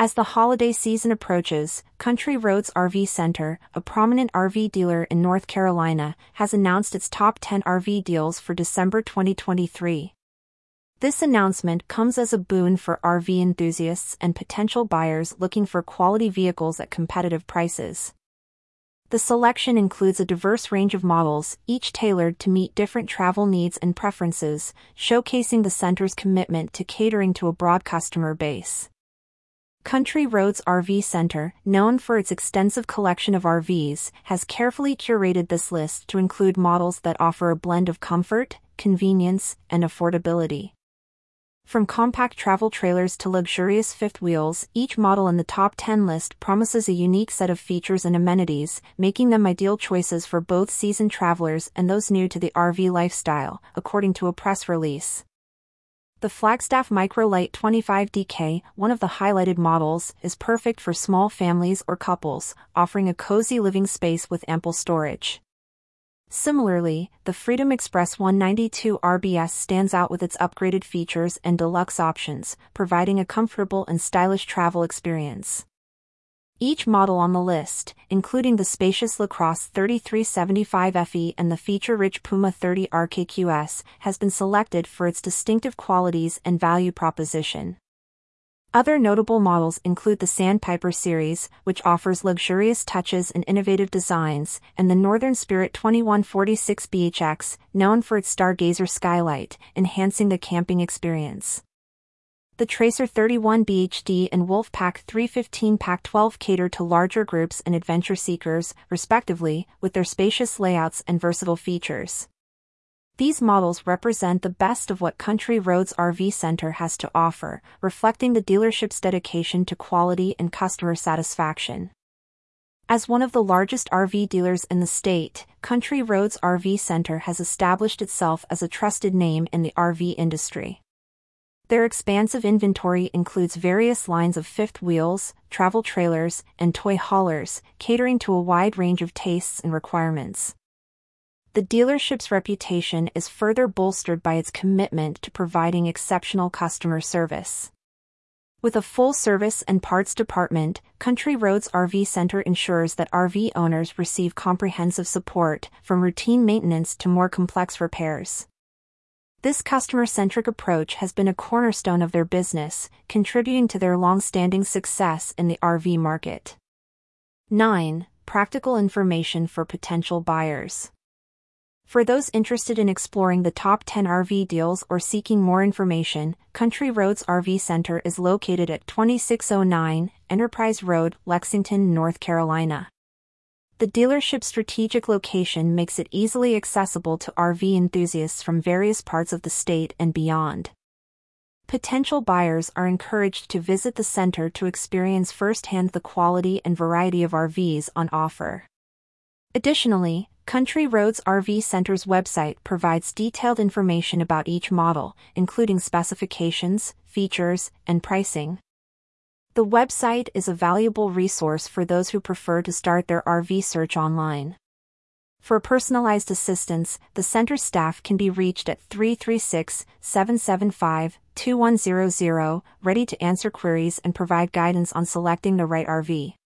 As the holiday season approaches, Country Roads RV Center, a prominent RV dealer in North Carolina, has announced its top 10 RV deals for December 2023. This announcement comes as a boon for RV enthusiasts and potential buyers looking for quality vehicles at competitive prices. The selection includes a diverse range of models, each tailored to meet different travel needs and preferences, showcasing the center's commitment to catering to a broad customer base. Country Roads RV Center, known for its extensive collection of RVs, has carefully curated this list to include models that offer a blend of comfort, convenience, and affordability. From compact travel trailers to luxurious fifth wheels, each model in the top 10 list promises a unique set of features and amenities, making them ideal choices for both seasoned travelers and those new to the RV lifestyle, according to a press release. The Flagstaff Micro Lite 25DK, one of the highlighted models, is perfect for small families or couples, offering a cozy living space with ample storage. Similarly, the Freedom Express 192 RBS stands out with its upgraded features and deluxe options, providing a comfortable and stylish travel experience. Each model on the list, including the spacious LaCrosse 3375FE and the feature-rich Puma 30 RKQS, has been selected for its distinctive qualities and value proposition. Other notable models include the Sandpiper series, which offers luxurious touches and innovative designs, and the Northern Spirit 2146 BHX, known for its stargazer skylight, enhancing the camping experience the Tracer 31 BHD and Wolfpack 315 Pack 12 cater to larger groups and adventure seekers, respectively, with their spacious layouts and versatile features. These models represent the best of what Country Roads RV Center has to offer, reflecting the dealership's dedication to quality and customer satisfaction. As one of the largest RV dealers in the state, Country Roads RV Center has established itself as a trusted name in the RV industry. Their expansive inventory includes various lines of fifth wheels, travel trailers, and toy haulers, catering to a wide range of tastes and requirements. The dealership's reputation is further bolstered by its commitment to providing exceptional customer service. With a full service and parts department, Country Roads RV Center ensures that RV owners receive comprehensive support, from routine maintenance to more complex repairs. This customer-centric approach has been a cornerstone of their business, contributing to their long-standing success in the RV market. 9. Practical information for potential buyers. For those interested in exploring the top 10 RV deals or seeking more information, Country Roads RV Center is located at 2609 Enterprise Road, Lexington, North Carolina. The dealership's strategic location makes it easily accessible to RV enthusiasts from various parts of the state and beyond. Potential buyers are encouraged to visit the center to experience firsthand the quality and variety of RVs on offer. Additionally, Country Roads RV Center's website provides detailed information about each model, including specifications, features, and pricing. The website is a valuable resource for those who prefer to start their RV search online. For personalized assistance, the center staff can be reached at 336 775 2100, ready to answer queries and provide guidance on selecting the right RV.